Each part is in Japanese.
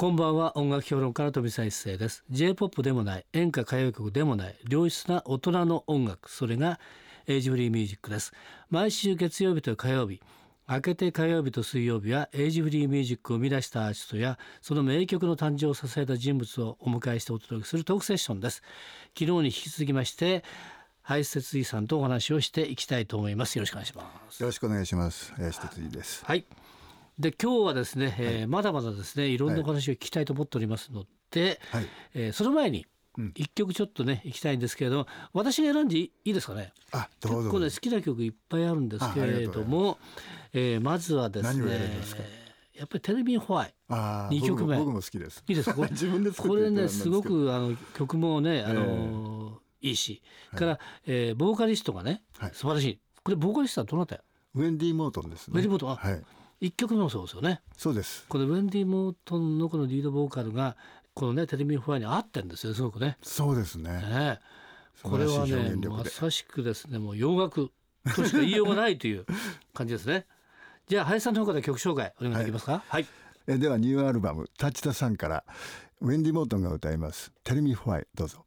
こんばんは。音楽評論家の富澤一世です。J-POP でもない演歌歌謡曲でもない良質な大人の音楽。それがエイジフリーミュージックです。毎週月曜日と火曜日明けて火曜日と水曜日はエイジフリーミュージックを生み出したアーティストやその名曲の誕生を支えた人物をお迎えしてお届けするトークセッションです。昨日に引き続きまして林哲司さんとお話をしていきたいと思います。よろしくお願いします。よろしくお願いします。林哲司です。はいで今日はですね、えーまだまだですねい。ろんなお話を聞きたいと思っておりますので、はい。えーその前にうん。一曲ちょっとね行きたいんですけれども私が選んでいいですかね？あどうぞ。結構ね好きな曲いっぱいあるんですけれどもえーまずはですねやっぱりテレビホワイ。あー二曲目。僕も好きです。いいですか？これ 自分で作ってこれねすごくあの曲もねあのえいいし。から、えーボーカリストがねはい。素晴らしい。これボーカリストはどなたよウェンディ・モートンですね。ウェンディモートン。あはい一曲目もそうですよねそうですこのウェンディ・モートンのこのリードボーカルがこのねテレビフォアに合ってんですよすごくね。そうですねねこれはねまさしくですねもう洋楽としか言いようがないという 感じですね。じゃあ林さんの方から曲紹介お願いできますか？はい。えではニューアルバム「タッチ・ザ・さんからウェンディ・モートンが歌います「テレミ・ホワイ」どうぞ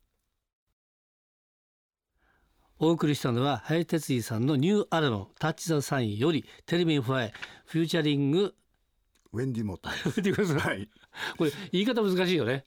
お送りしたのは林哲司さんのニューアルバム Touch the Sun より Terrified featuring。ウェンディ・モートンっていうことはい。これ言い方難しいよね。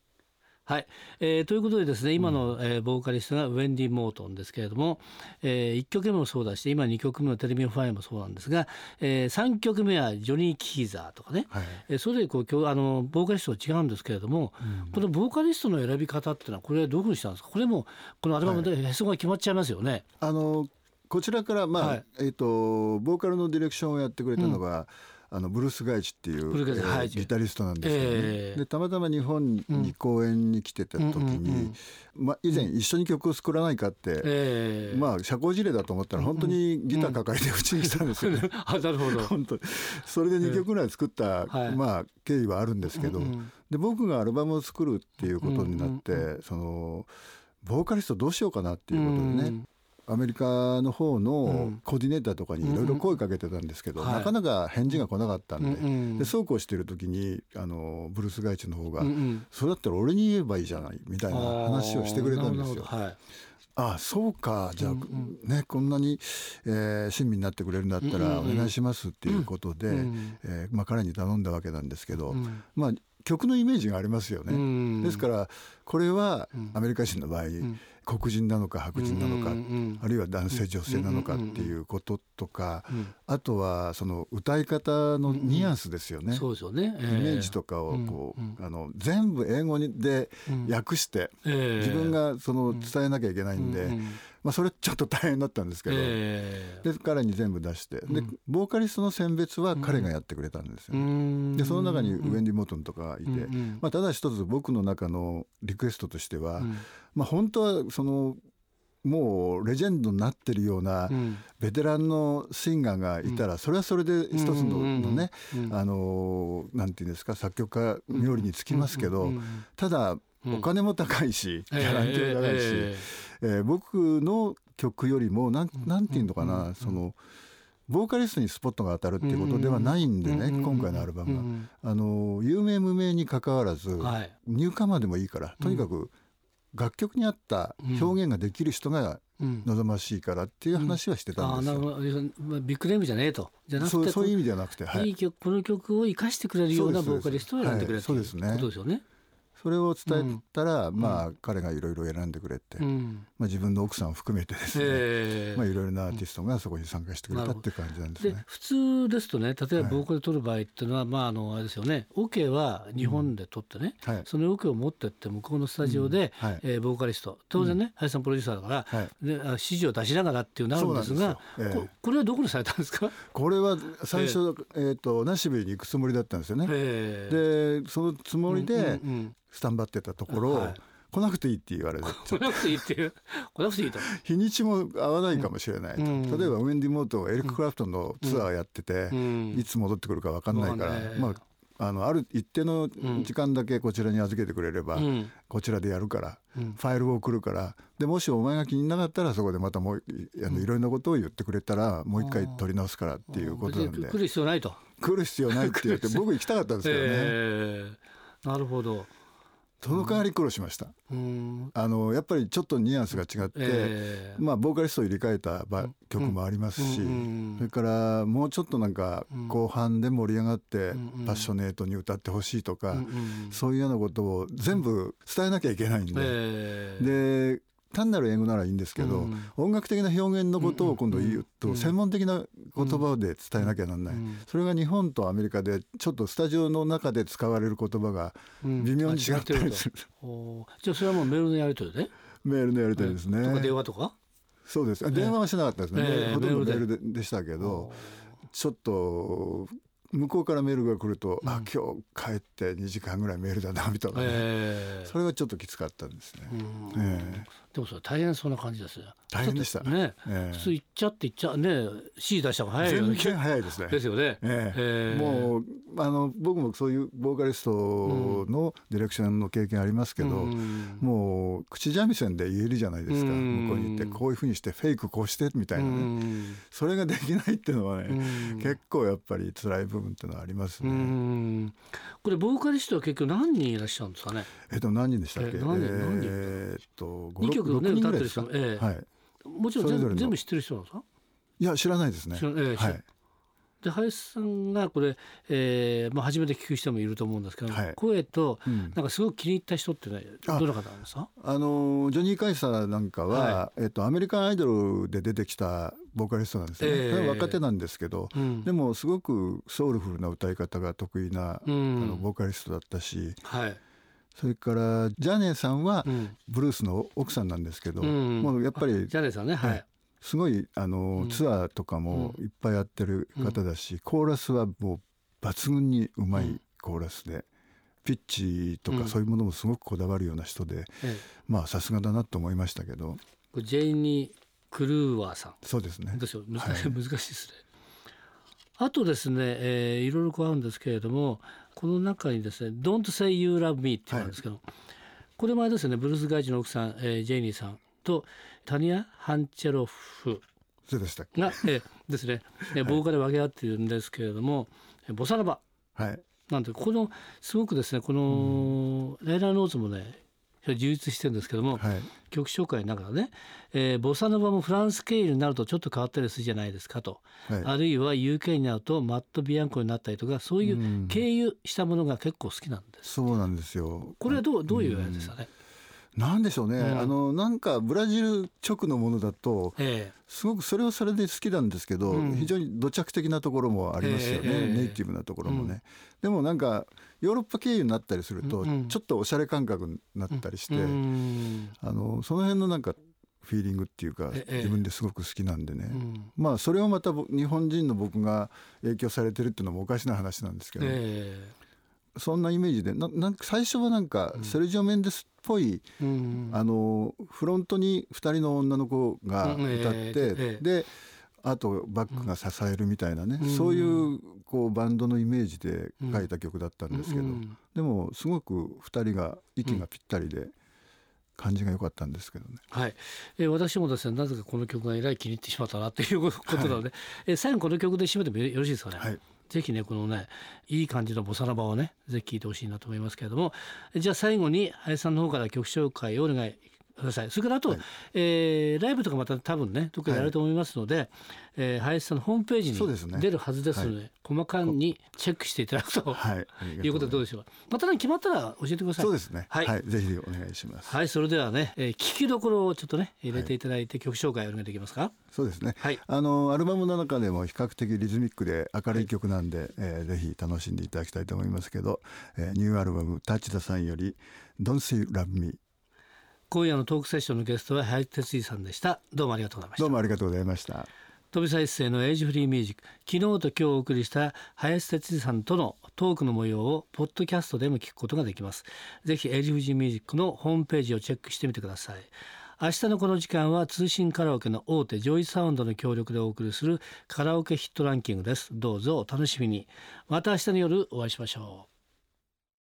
はい、えーということでですね今の、えーボーカリストがウェンディ・モートンですけれども、え1曲目もそうだし今2曲目の「Terrified」もそうなんですが、え3曲目はジョニー・キーザーとかね、はい。えーそれでこう今日あのボーカリストは違うんですけれども、このボーカリストの選び方っていうのはこれはどういうふうにしたんですか？これもこのアルバムでへそが決まっちゃいますよね。あのこちらからまあ、はい。えっ、とボーカルのディレクションをやってくれたのが、あのブルース・ガイチっていう、えーはい。ギタリストなんですね、ええでたまたま日本に公演に来てた時に、まあ、以前一緒に曲を作らないかって、えー。まあ社交辞令だと思ったら本当にギター抱えてうちに来たんですよ。ね。あなるほど。本当に。それで2曲ぐらい作った、はい。まあ経緯はあるんですけど、で僕がアルバムを作るっていうことになって、うんそのボーカリストどうしようかなっていうことでね、うんアメリカの方うのん。コーディネーターとかにいろいろ声かけてたんですけど、うんうんなかなか返事が来なかったんで,、うんうんでそうこうしてる時にあのブルース・ガイチの方が、うんうんそれだったら俺に言えばいいじゃないみたいな話をしてくれたんですよ。あそうかじゃあ、うんうん。ねこんなに、えー親身になってくれるんだったらおうんうんうん。願いしますっていうことで、うんえーまあ、彼に頼んだわけなんですけど、うんまあ曲のイメージがありますよね。うんですからこれはうん。アメリカ人の場合、ん黒人なのか白人なのか、あるいは男性女性なのかっていうこととか、うん。あとはその歌い方のニュアンスですよね。そうですよね。イイメージとかをこう、うんあの全部英語にでうん。訳して、ええ。自分がその伝えなきゃいけないんで、うんうん。まあ、それちょっと大変だったんですけど、ええ。で彼に全部出して、でボーカリストの選別は彼がやってくれたんですよ、うん。でその中にウェンディ・モートンとかがいて、うんうん。まあ、ただ一つ僕の中のリクエストとしては、うん。まあ、本当はそのもうレジェンドになってるようなうん。ベテランのシンガーがいたらそれはそれで一つののねうんあのなんていうんですか作曲家冥利につきますけどただうん。お金も高いしギええャランティーも高いしええー僕の曲よりもなんなんていうのかなんそのボーカリストにスポットが当たるっていうことではないんでねうんうん今回のアルバムは。うんあの有名無名にかかわらずはい。ニューカマーでもいいからとにかく楽曲に合った表現ができる人がうん。望ましいからっていう話はしてたんですよ。なるほど。まあビッグネームじゃねえと。じゃなくてそういう意味ではなくて、はい。い曲この曲を生かしてくれるようなボーカリストを選んでくれるそうですはいことですよね。それを伝えたら、まあ彼がいろいろ選んでくれて、うん。まあ、自分の奥さんを含めてですね、ええ まあ、いろいろなアーティストがそこに参加してくれたっていう感じなんですね。で普通ですとね例えばボーカル取る場合っていうのは、まああのあれですよね。オ、ケは日本で取ってね、はい。そのオケを持ってって向こうのスタジオで、うん。はい。えーボーカリスト。当然ね、林さんプロデューサーだから、はい。であ指示を出しながらっていうなるんですがええ。ここれはどこにされたんですか、これは最初、えー、とナシビルに行くつもりだったんですよね。ええ。でそのつもりでうんうんうんスタンバってたところ、はい。来なくていいって言われて 来なくていいっていう？来なくていいと。日にちも合わないかもしれないと、うん。例えばウェンディ・モートンエリック・クラフトンのツアーやってて、うん。いつ戻ってくるか分かんないから、わかんまああのある一定の時間だけこちらに預けてくれれば、うん。こちらでやるから、うん。ファイルを送るからでもしお前が気になかったらそこでまたもういあのいろんなことを言ってくれたらもう一回取り直すからっていうことなんで。来る必要ないと。来る必要ないって言って僕行きたかったんですけどね。ええなるほどその代わり苦労しました、うん。あのやっぱりちょっとニュアンスが違って、ええ。まあボーカリストを入れ替えたば曲もありますし、うんそれからもうちょっとなんかうん。後半で盛り上がってパッショネートに歌ってほしいとか、うんうん。そういうようなことを全部伝えなきゃいけないんで、ええ。で単なる英語ならいいんですけど、うん。音楽的な表現のことを今度言ううん。うとん。専門的な言葉で伝えなきゃなんない、うんそれが日本とアメリカでちょっとスタジオの中で使われる言葉がうん。微妙に違ったりする、おー。じゃあそれはもうメールのやり取りで、メールのやり取りですね、とか電話とか？そうです。あ電話はしなかったですね、ええほとんどメメールででしたけどちょっと向こうからメールが来ると、あ今日帰って2時間ぐらいメールだなみたいなね、ええ。それがちょっときつかったんですね、うん。ええでもそれ大変そうな感じですよ。大変でしたね、ええ。普通行っちゃって行っちゃね指示出した方が早いよね。全然早いですね。ですよね、ええ。ええ。もうあの僕もそういうボーカリストのディレクションの経験ありますけど、うん。もう口三味線で言えるじゃないですか、うん。向こうに行ってこういうふうにしてフェイクこうしてみたいなね、うん。それができないっていうのはね、うん。結構やっぱり辛い部分っていうのはありますうね。ん。これボーカリストは結局何人いらっしゃるんですかね？えっと何人でしたっけ？え何人何人えーっと二曲ね6人ぐ歌ってる。人もええ。はい。もちろん全部全部知ってる人なんですか？いや知らないですね。ええはい。で林さんがこれ、えーまあ、初めて聞く人もいると思うんですけど、はい。声とうん。なんかすごく気に入った人ってどな方なんですか？あのジョニー・カイサーなんかは、はえっとアメリカンアイドルで出てきたボーカリストなんですね。ええ。それは若手なんですけど、うん。でもすごくソウルフルな歌い方が得意な、うん。あのボーカリストだったし、はい、それからジャネーさんはうん。ブルースの奥さんなんですけど、うん。もうやっぱりジャネさんね。はい、はい。すごいあの、うん。ツアーとかもいっぱいやってる方だし、コーラスはもう抜群にうまいコーラスで、ピッチとうん。かそういうものもすごくこだわるような人で、えまあさすがだなと思いましたけど。ジェイニー・クルーワーさん。そうですね。難しいですね。あとですね、えーいろいろこうあるんですけれどもこの中にですね「Don't Say You Love Me」っていうのがあるんですけど、これ前ですねブルースガイジの奥さん、えージェイニーさんとタニア・ハンチェロフそうでしたっけ？が、えーですね、えーボーカルで分け合っているんですけれども、えーボサノバはい。なんでこのすごくですねこの、ライナーノーツもね充実してるんですけども、はい。曲紹介ながらね、えーボサノバもフランス経由になるとちょっと変わったりするじゃないですかと、はい。あるいは UK になるとマット・ビアンコになったりとかそういううん。経由したものが結構好きなんです。そうなんですよ。これはどうどういうやつですかね？なんでしょうね、うん。あのなんかブラジル直のものだとえすごくそれはそれで好きなんですけど、うん。非常に土着的なところもありますよね、ええネイティブなところもね、でもなんかヨーロッパ経由になったりすると、うんうん。ちょっとおしゃれ感覚になったりして、あのその辺のなんかフィーリングっていうか、ええ自分ですごく好きなんでね、うん。まあそれをまたぼ日本人の僕が影響されてるっていうのもおかしな話なんですけど、えそんなイメージでななんか最初はなんかセルジオ・メンデスっぽい、えうんあのフロントに2人の女の子が歌って、うんええええであとバックが支えるみたいなね、うん。そういうこうバンドのイメージで書いた曲だったんですけど、うんでもすごく2人が息がぴったりで感じが良かったんですけどね。はい、えー私もですねなぜかこの曲がえらい気に入ってしまったなっていうことなので、えー最後この曲で締めてもよろしいですかね？はいぜひねこのねいい感じのボサノバをねぜひ聴いてほしいなと思いますけれども。じゃあ最後に林さんの方から曲紹介をお願いください。それからあと、はい。えーライブとかまた多分ねどっかでやると思いますので、えー林さんのホームページに出るはずですので細かにチェックしていただくと、はい、いうことでどうでしょう。かまたね決まったら教えてください。そうですね。ははい。い、ぜひお願いします。はい。それではね、えー、聞きどころをちょっとね入れていただいて曲紹介をお願いできますか？そうですね。はい。あのアルバムの中でも比較的リズミックで明るい曲なんで、えーぜひ楽しんでいただきたいと思いますけど、えーニューアルバムタッチダさんより Don't Say Love Me 今夜のトークセッションのゲストは林哲司さんでした。どうもありがとうございました。どうもありがとうございました。飛び一世のエイジフリーミュージック。昨日と今日お送りした林哲司さんとのトークの模様をポッドキャストでも聞くことができます。ぜひエイジフリーミュージックのホームページをチェックしてみてください。明日のこの時間は通信カラオケの大手ジョイサウンドの協力でお送りするカラオケヒットランキングです。どうぞお楽しみに。また明日の夜お会いしましょう